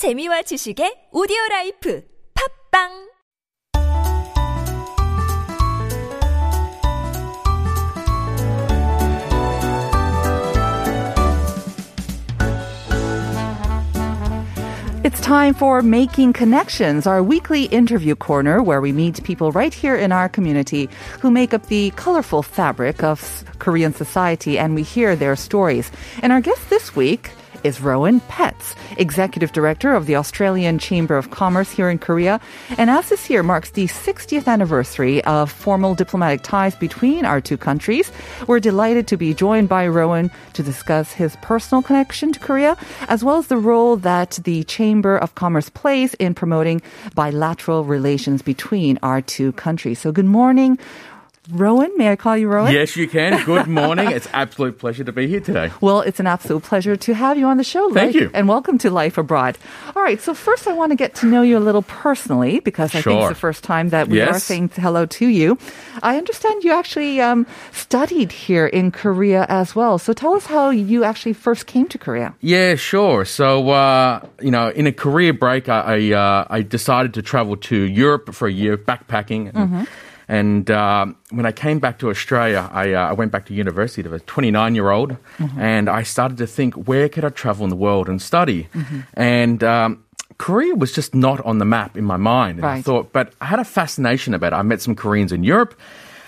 재미와 지식의 오디오 라이프 팝빵 It's time for Making Connections, our weekly interview corner where we meet people right here in our community who make up the colorful fabric of Korean society and we hear their stories. And our guest this week is Rowan Petts, Executive Director of the Australian Chamber of Commerce here in Korea. And as this year marks the 60th anniversary of formal diplomatic ties between our two countries, we're delighted to be joined by Rowan to discuss his personal connection to Korea, as well as the role that the Chamber of Commerce plays in promoting bilateral relations between our two countries. So good morning, Rowan, may I call you Rowan? Yes, you can. Good morning. it's absolute pleasure to be here today. Well, it's an absolute pleasure to have you on the show. Thank Life- you. And welcome to Life Abroad. All right, so first I want to get to know you a little personally because I think it's the first time that we are saying hello to you. I understand you actually um, studied here in Korea as well. So tell us how you actually first came to Korea. Yeah, sure. So, uh, you know, in a career break, I I, uh, I decided to travel to Europe for a year backpacking. And, and um, when I came back to Australia, I, uh, I went back to university to a 29 year old, and I started to think, where could I travel in the world and study? And um, Korea was just not on the map in my mind. And I thought, but I had a fascination about it. I met some Koreans in Europe.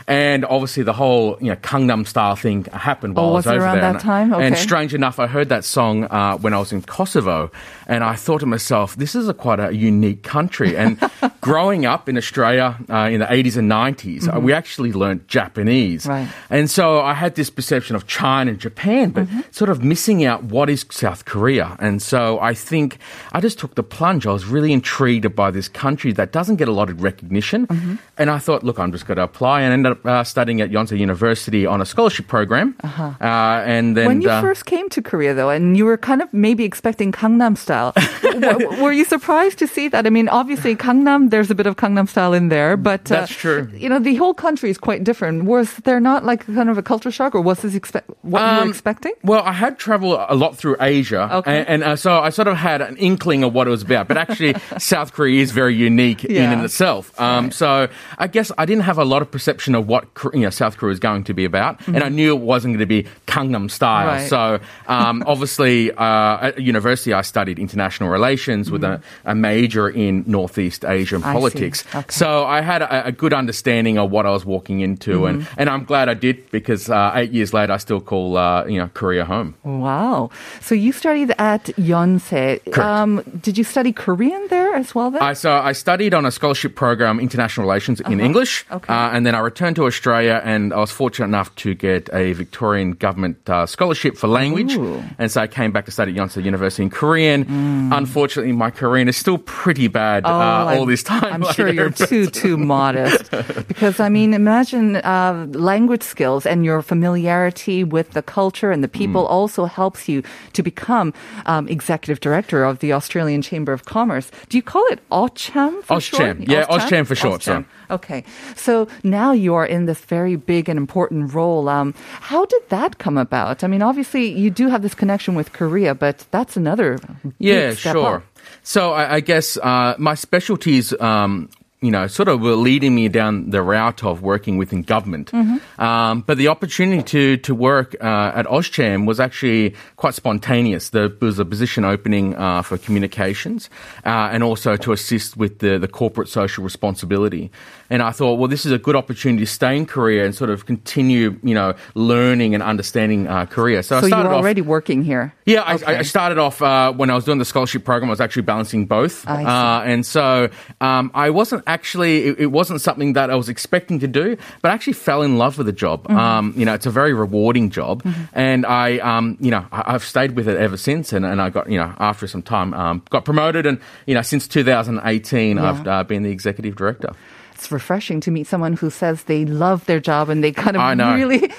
And obviously, the whole you know Gangnam style thing happened while Oh, I was was it over around there. that And- time? And strange enough, I heard that song uh, when I was in Kosovo, and I thought to myself, this is a quite a unique country. And growing up in Australia uh, in the 80s and 90s, uh, we actually learned Japanese. Mm-hmm. Right. And so I had this perception of China and Japan, but Mm-hmm. sort of missing out what is South Korea. And so I think I just took the plunge. I was really intrigued by this country that doesn't get a lot of recognition. Mm-hmm. And I thought, look, I'm just going to apply and ended up uh, studying at Yonsei University on a scholarship program. Uh-huh. and then when you uh, first came to Korea, though, and you were kind of maybe expecting Gangnam style, w- were you surprised to see that? I mean, obviously, Gangnam, there's a bit of Gangnam style in there, but uh, That's true. You know, the whole country is quite different. Was there not like kind of a culture shock, or was this expe- what you were Um, expecting? Well, I had traveled a lot through Asia, Okay. and, and uh, so I sort of had an inkling of what it was about. But actually, South Korea is very unique in Yeah. and itself. Um, So I guess I didn't have a lot of perception of what you know, South Korea was going to be about, and I knew it wasn't going to be Gangnam style. Mm-hmm. Right. So um, obviously, uh, at university, I studied international relations with a, a major in Northeast Asian Mm-hmm. I politics. Okay. So I had a, a good understanding of what I was walking into, and, Mm-hmm. and I'm glad I did because uh, eight years later, I still call uh, you know Korea home. Wow. So you studied at Yonsei. Um, did you study Korean there as well then? I, so I studied on a scholarship program, international relations in English, Uh-huh. Okay. uh, and then I returned to Australia, and I was fortunate enough to get a Victorian government uh, scholarship for language, Ooh. Mm. and so I came back to study at Yonsei University in Korean. Unfortunately, my Korean is still pretty bad uh, all Oh, I'm- this time. I'm sure you're but- too too modest because I mean, imagine uh, language skills and your familiarity with the culture and the Mm. people also helps you to become um, executive director of the Australian Chamber of Commerce. Do you call it Auscham? Short? Yeah, Auscham for short, Auscham. Okay, so now you are in this very big and important role. Um, how did that come about? I mean, obviously you do have this connection with Korea, but that's another Yeah, sure. up. So I, I guess uh, my specialties, um, you know, sort of were leading me down the route of working within government. Mm-hmm. Um, but the opportunity to to work uh, at Auscham was actually quite spontaneous. There was a position opening uh, for communications uh, and also to assist with the, the corporate social responsibility. And I thought, well, this is a good opportunity to stay in Korea and sort of continue, you know, learning and understanding uh, Korea. So, I So started you're off. already working here. Yeah, I, Okay. I started off uh, when I was doing the scholarship program. I was actually balancing both, uh, and so um, I wasn't actually. It, it wasn't something that I was expecting to do, but I actually fell in love with the job. Mm-hmm. Um, you know, it's a very rewarding job, and I, um, you know, I, I've stayed with it ever since. And, and I got, you know, after some time, um, got promoted, and you know, since 2018, I've uh, been the executive director. It's refreshing to meet someone who says they love their job and they kind of I know. really.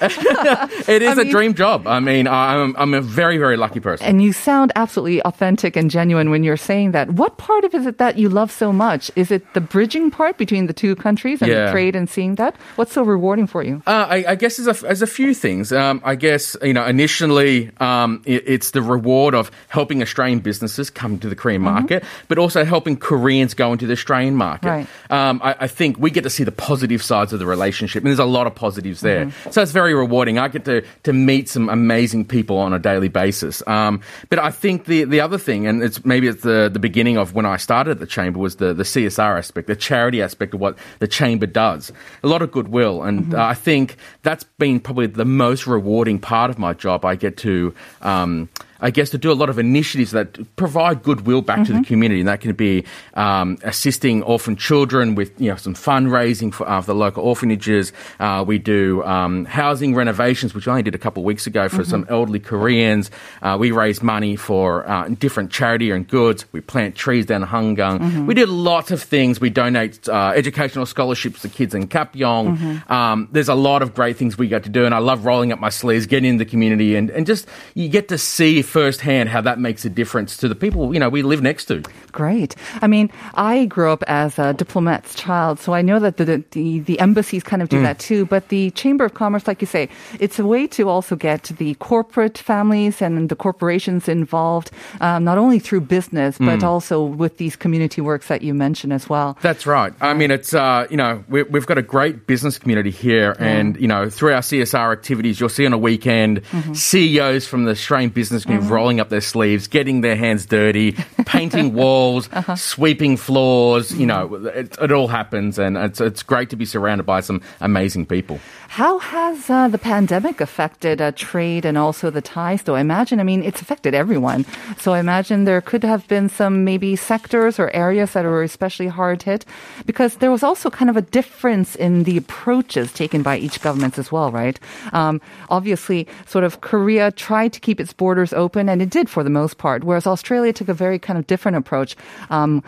It is I a mean- dream job. I mean, I'm, I'm a very, very lucky person. and you sound absolutely authentic and genuine when you're saying that. What part of it is it that you love so much? Is it the bridging part between the two countries and Yeah. the trade and seeing that? What's so rewarding for you? Uh, I, I guess there's a, there's a few things. Um, I guess you know initially um, it, it's the reward of helping Australian businesses come to the Korean market, but also helping Koreans go into the Australian market. Right. Um, I, I think we get to see the positive sides of the relationship, and there's a lot of positives there. So it's very rewarding. I get to to meet some amazing people on a daily basis. Um, but I think the the other thing, and it's maybe it's the the beginning of when I started at the chamber, was the the CSR aspect, the charity aspect of what the chamber does. A lot of goodwill, and uh, I think that's been probably the most rewarding part of my job. I get to. Um, I guess to do a lot of initiatives that provide goodwill back to the community, and that can be um, assisting orphan children with you know some fundraising for, uh, for the local orphanages. Uh, we do um, housing renovations, which I only did a couple of weeks ago for some elderly Koreans. Uh, we raise money for uh, different charity and goods. We plant trees down Hangang. We do lots of things. We donate uh, educational scholarships to kids in Kapyong. Um, there's a lot of great things we get to do, and I love rolling up my sleeves, getting in the community, and, and just you get to see firsthand how that makes a difference to the people you know we live next to. Great. I mean, I grew up as a diplomat's child, so I know that the the, the embassies kind of do that too. But the Chamber of Commerce, like you say, it's a way to also get the corporate families and the corporations involved, um, not only through business but also with these community works that you mentioned as well. That's right. I mean, it's uh, you know we, we've got a great business community here, and you know through our CSR activities, you'll see on a weekend CEOs from the Australian business community Mm-hmm. rolling up their sleeves, getting their hands dirty, painting walls, uh-huh. sweeping floors. You know, mm-hmm. it, it all happens, and it's it's great to be surrounded by some amazing people. How has uh, the pandemic affected uh, trade and also the ties, though? I imagine, I mean, it's affected everyone. So I imagine there could have been some maybe sectors or areas that were especially hard hit because there was also kind of a difference in the approaches taken by each government as well, right? Um, obviously, sort of Korea tried to keep its borders open, and it did for the most part, whereas Australia took a very kind of different approach, um,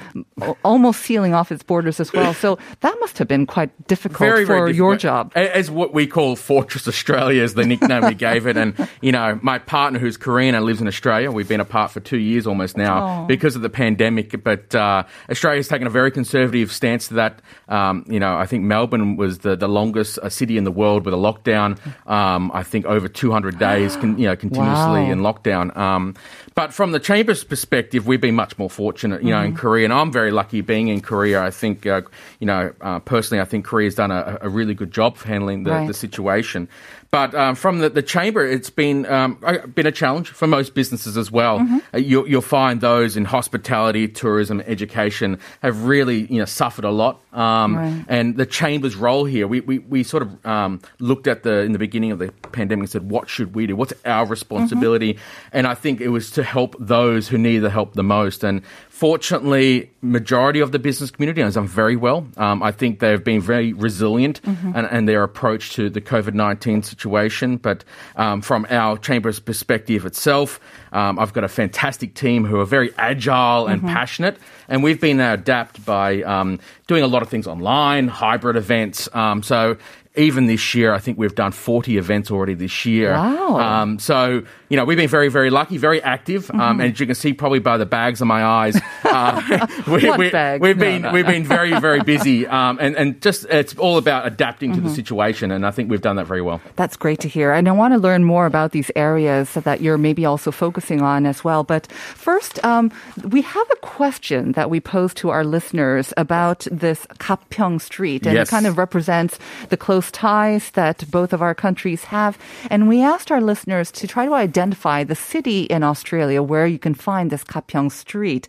almost sealing off its borders as well. So that must have been quite difficult for your difficult. job. A- As what we call Fortress Australia is the nickname we gave it. And, you know, my partner who's Korean and lives in Australia, we've been apart for two years almost now Oh. because of the pandemic. But uh, Australia's taken a very conservative stance to that. Um, you know, I think Melbourne was the, the longest uh, city in the world with a lockdown. Um, I think over 200 days, con- you know, continuously Wow. in lockdown. Um, but from the chamber's perspective, we've been much more fortunate, you know, in Korea, and I'm very lucky being in Korea. I think, uh, you know, uh, personally, I think Korea's done a, a really good job of handling the, Right. The situation. But um, from the, the chamber, it's been um, been a challenge for most businesses as well. Uh, you'll, you'll find those in hospitality, tourism, education have really you know suffered a lot. Um, Right. And the chamber's role here, we, we, we sort of um, looked at the in the beginning of the pandemic and said, what should we do? What's our responsibility? And I think it was to help those who need the help the most. And fortunately, majority of the business community has done very well. Um, I think they've been very resilient and, and their approach to the COVID nineteen situation. But um, from our chamber's perspective itself, um, I've got a fantastic team who are very agile and passionate, and we've been uh, adapt by um, doing a lot of things online, hybrid events. Um, so. Even this year, I think we've done 40 events already this year. Wow. Um, so, you know, we've been very, very lucky, very active. Um, and as you can see, probably by the bags on my eyes, uh, we, What we, bags? we've No, been no, we've been very, very busy. Um, and and just it's all about adapting to the situation, and I think we've done that very well. That's great to hear. And I want to learn more about these areas that you're maybe also focusing on as well. But first, um, we have a question that we pose to our listeners about this Kapyeong Street. And Yes. it kind of represents the close ties that both of our countries have. And we asked our listeners to try to identify the city in Australia where you can find this Kapyeong Street.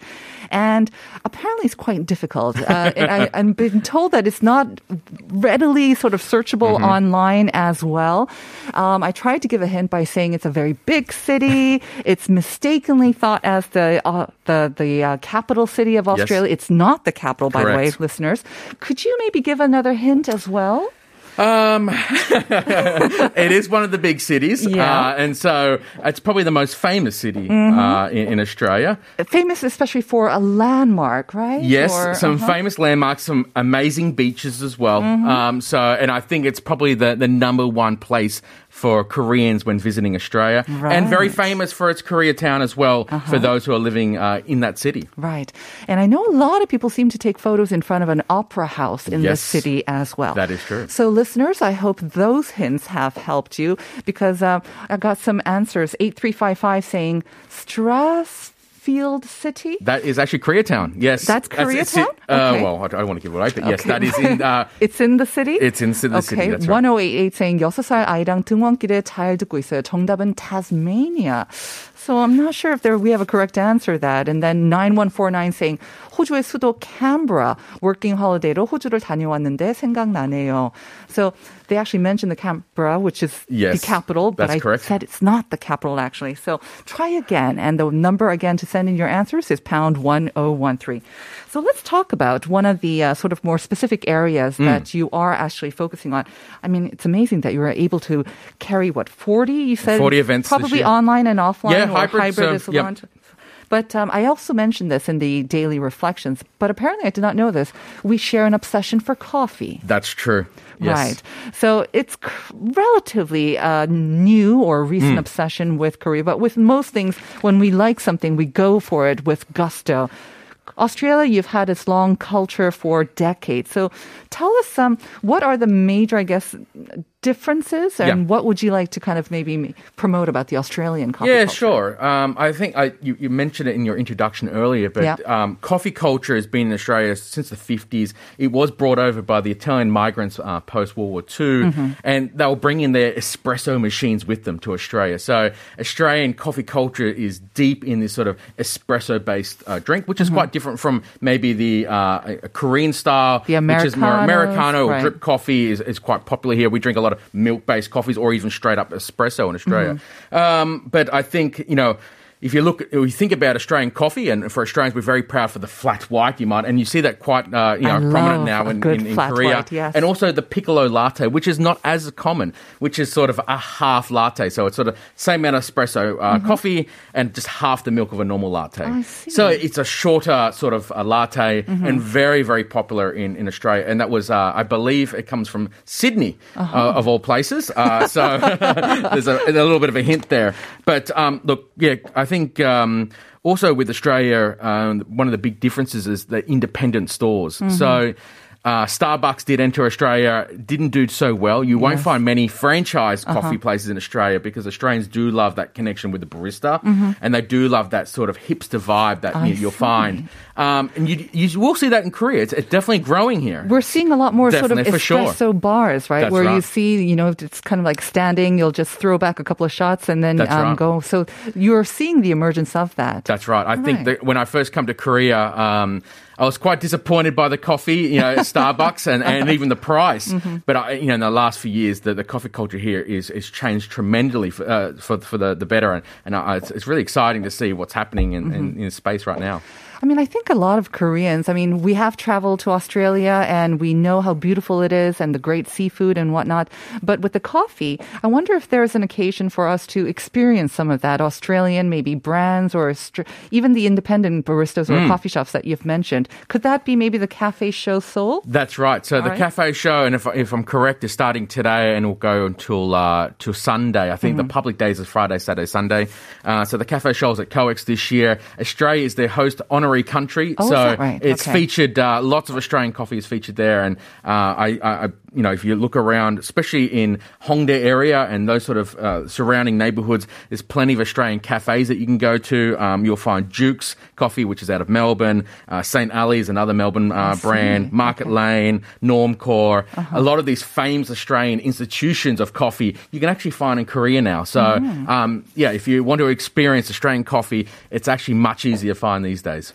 And apparently it's quite difficult. Uh, I, I'm been told that it's not readily sort of searchable online as well. Um, I tried to give a hint by saying it's a very big city. it's mistakenly thought as the uh, the the uh, capital city of Yes. Australia. It's not the capital, by the way, listeners. Could you maybe give another hint as well? Um, it is one of the big cities, Yeah. uh, and so it's probably the most famous city uh, in, in Australia. Famous especially for a landmark, right? Yes, Or- some uh-huh. famous landmarks, some amazing beaches as well. Um, so, and I think it's probably the, the number one place for Koreans when visiting Australia, and very Uh-huh. famous for its Koreatown as well for those who are living uh, in that city. Right. And I know a lot of people seem to take photos in front of an opera house in this city as well. That is true. So, listeners, I hope those hints have helped you because uh, I got some answers. 8355 saying Strathfield City. That is actually Koreatown. Yes, That's it's- Koreatown? Uh, Okay. Well, I don't want to give it away, but yes, Okay. that is in. Uh, It's in the city? It's in the city, Okay. that's right. 1088 saying 6살 아이랑 등원길에 잘 듣고 있어요. 정답은 Tasmania. So I'm not sure if there we have a correct answer that. And then 9149 saying 호주의 수도 Canberra working holiday로 호주를 다녀왔는데 생각나네요. So they actually mentioned the Canberra, which is the Yes, capital, but that's I correct. said it's not the capital actually. So try again. And the number again to send in your answers is pound 1013. So let's talk about one of the uh, sort of more specific areas Hmm. that you are actually focusing on. I mean, it's amazing that you were able to carry what 40 you said 40 events probably online and offline Yeah, hybrid, hybrid is yep. launch. But um, I also mentioned this in the daily reflections, but apparently I did not know this. We share an obsession for coffee. that's true. Yes. Right. So it's c- relatively uh, new or recent Hmm. obsession with Korea, but with most things, when we like something, we go for it with gusto. Australia, you've had its long culture for decades. So tell us um, what are the major, I guess, differences and Yeah. what would you like to kind of maybe promote about the Australian coffee Yeah, culture? sure. Um, I think I, you, you mentioned it in your introduction earlier, but Yeah. um, coffee culture has been in Australia since the 50s. It was brought over by the Italian migrants uh, post World War II, Mm-hmm. and they were bringing their espresso machines with them to Australia. So Australian coffee culture is deep in this sort of espresso based uh, drink, which is quite different from maybe the uh, Korean style, Mm-hmm. The which is more Americano or right. drip coffee is, is quite popular here. We drink a lot of milk based coffees or even straight up espresso in Australia. Mm-hmm. Um, but I think, you know, if you look, if you think about Australian coffee, and for Australians, we're very proud for the flat white. You might, and you see that quite, uh, you know, prominent now in, in, in Korea, white, yes. and also the piccolo latte, which is not as common, which is sort of a half latte. So it's sort of same amount of espresso uh, coffee and just half the milk of a normal latte. Mm-hmm. I see. So it's a shorter sort of a latte Mm-hmm. and very, very popular in, in Australia. And that was, uh, I believe, it comes from Sydney, Uh-huh. uh, of all places. Uh, so there's a, a little bit of a hint there. But um, look, yeah, I think. Um, also, with Australia, um, one of the big differences is the independent stores. Mm-hmm. So, uh, Starbucks did enter Australia, didn't do so well. You won't find many franchise Uh-huh. coffee places in Australia because Australians do love that connection with the barista, Mm-hmm. and they do love that sort of hipster vibe that I you'll see. find. Um, and you, you will see that in Korea. It's, it's definitely growing here. We're seeing a lot more sort of Definitely, for sure. espresso bars, right? That's Where you see, you know, it's kind of like standing. You'll just throw back a couple of shots and then um, right. go. So you're seeing the emergence of that. That's right. I think Right. that when I first come to Korea, um, I was quite disappointed by the coffee, you know, at Starbucks and, and even the price. Mm-hmm. But I, you know, in the last few years, the, the coffee culture here is is changed tremendously for uh, for, for the, the better, and, and I, it's, it's really exciting to see what's happening in, in, Mm-hmm. in space right now. I mean, I think a lot of Koreans, I mean, we have traveled to Australia and we know how beautiful it is and the great seafood and whatnot. But with the coffee, I wonder if there's an occasion for us to experience some of that Australian, maybe brands or even the independent baristas or coffee shops that you've mentioned. Could that be maybe the cafe show Seoul? That's right. So the right. cafe show, and if, if I'm correct, is starting today and will go until uh, till Sunday. I think Mm-hmm. the public days is Friday, Saturday, Sunday. Uh, so the cafe show is at COEX this year. Australia is their host honorary country, Oh, so right? it's Okay. featured. Uh, lots of Australian coffee is featured there, and uh, I, I, you know, if you look around, especially in Hongdae area and those sort of uh, surrounding neighbourhoods, there's plenty of Australian cafes that you can go to. Um, you'll find Duke's Coffee, which is out of Melbourne, uh, St Ali's, another Melbourne uh, brand, Market Lane, Normcore. A lot of these famous Australian institutions of coffee you can actually find in Korea now. So, um, yeah, if you want to experience Australian coffee, it's actually much easier to find these days.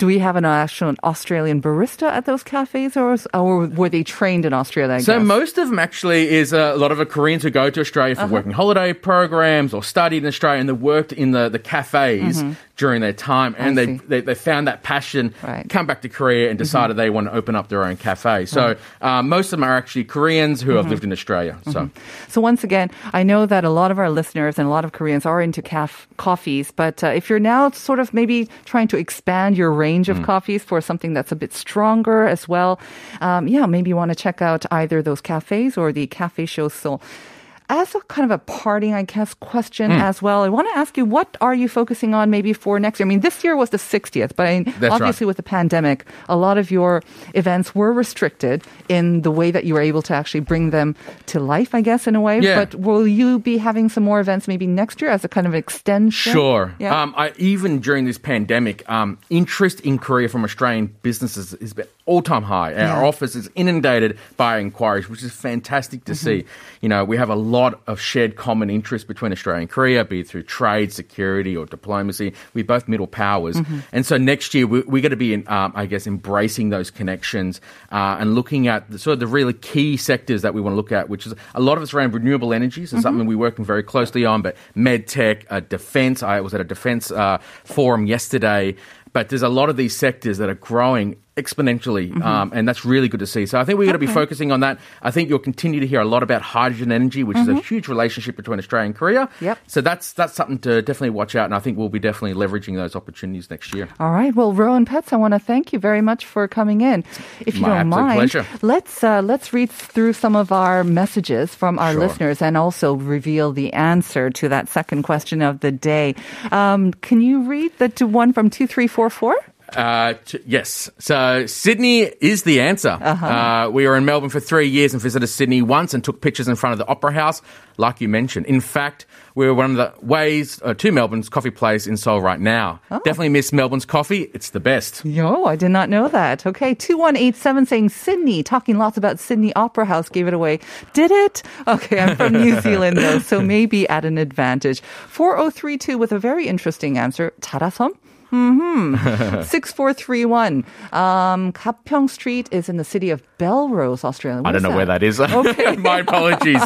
do we have an actual Australian barista at those cafes, or, or were they trained in Australia? I So guess? most of them actually is uh, a lot of Koreans who go to Australia Uh-huh. for working holiday programs or studied in Australia and they worked in the, the cafes during their time and they, Mm-hmm. they they found that passion, Right. Mm-hmm. come back to Korea and decided they want to open up their own cafe. So uh, most of them are actually Koreans who have Mm-hmm. lived in Australia. So So once again, I know that a lot of our listeners and a lot of Koreans are into caf- coffees, but uh, if you're now sort of maybe trying to expand your range Mm. of coffees for something that's a bit stronger as well, um, yeah, maybe you want to check out either those cafes or the cafe shows. So. As a kind of a parting, I guess, question Mm. as well, I want to ask you, what are you focusing on maybe for next year? I mean, this year was the 60th, but I, obviously with the pandemic, a lot of your events were restricted in the way that you were able to actually bring them to life, I guess, in a way. Yeah. But will you be having some more events maybe next year as a kind of extension? Sure. Yeah. Um, I, even during this pandemic, um, interest in Korea from Australian businesses has been all time high. Our office is inundated by inquiries, which is fantastic to see. Mm-hmm. You know, we have a lot of shared common interest between Australia and Korea, be it through trade, security, or diplomacy. We're both middle powers. Mm-hmm. And so next year, we, we're going to be, in, um, I guess, embracing those connections uh, and looking at the, sort of the really key sectors that we want to look at, which is a lot of it's around renewable energies, is something we're working very closely on, but med tech, uh, defense. I was at a defense uh, forum yesterday, but there's a lot of these sectors that are growing exponentially, um, and that's really good to see. So I think we're going to be focusing on that. I think you'll continue to hear a lot about hydrogen energy, which is a huge relationship between Australia and Korea. Yep. So that's that's something to definitely watch out, and I think we'll be definitely leveraging those opportunities next year. All right. Well, Rowan Petts, I want to thank you very much for coming in. If you My don't mind, pleasure. let's uh, let's read through some of our messages from our Sure. listeners and also reveal the answer to that second question of the day. Um, can you read the one from two three four four? Uh, t- yes. So Sydney is the answer. Uh-huh. Uh, we were in Melbourne for three years and visited Sydney once and took pictures in front of the Opera House, like you mentioned. In fact, we're one of the ways uh, to Melbourne's coffee place in Seoul right now. Oh. Definitely miss Melbourne's coffee. It's the best. Yo, I did not know that. Okay, 2187 saying Sydney, talking lots about Sydney Opera House, gave it away. Did it? Okay, I'm from New Zealand though, so maybe at an advantage. 4032 with a very interesting answer, Tarasom. Mm-hmm. 6431. Um, Kapyong Street is in the city of Belrose, Australia. I What don't is know where that is. Okay. My apologies.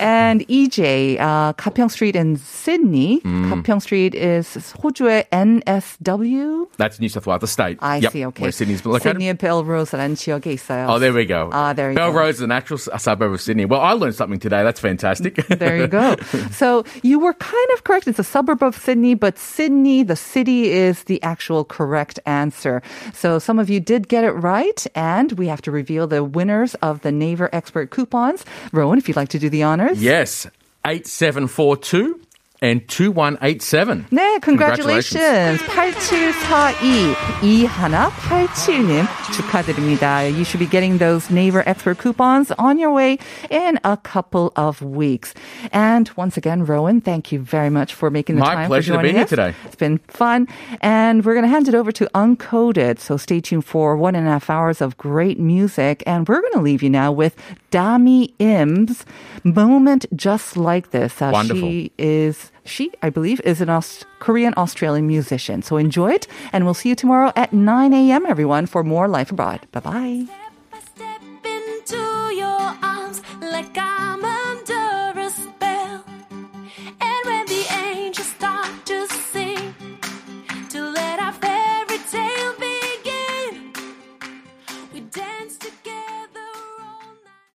And EJ, uh, Kapyong Street in Sydney. Mm. Kapyong Street is 호주의 NSW. That's New South Wales, the state. I Yep, see. Okay. Where Sydney's located. Sydney Belrose라는 지역에 있어요. Oh, there we go. Ah, there you go. Belrose is an actual s- a suburb of Sydney. Well, I learned something today. That's fantastic. There you go. So you were kind of correct. It's a suburb of Sydney, but Sydney, the city, is the actual correct answer. So some of you did get it right, and we have to reveal the winners of the Naver Expert coupons. Rowan, if you'd like to do the honors. yes. 8742 and 2187. 네, congratulations. 8742 2187님 축하드립니다. You should be getting those Naver Expert coupons on your way in a couple of weeks. And once again, Rowan, thank you very much for making the My time pleasure for to be joining here us. today. It's been fun. And we're going to hand it over to Uncoded. So stay tuned for one and a half hours of great music. And we're going to leave you now with Dami Im's Moment Just Like This. Uh, Wonderful. She is, she, I believe, is an Aus- Korean Australian musician. So enjoy it. And we'll see you tomorrow at 9 a.m., everyone, for more Life Abroad. Bye bye.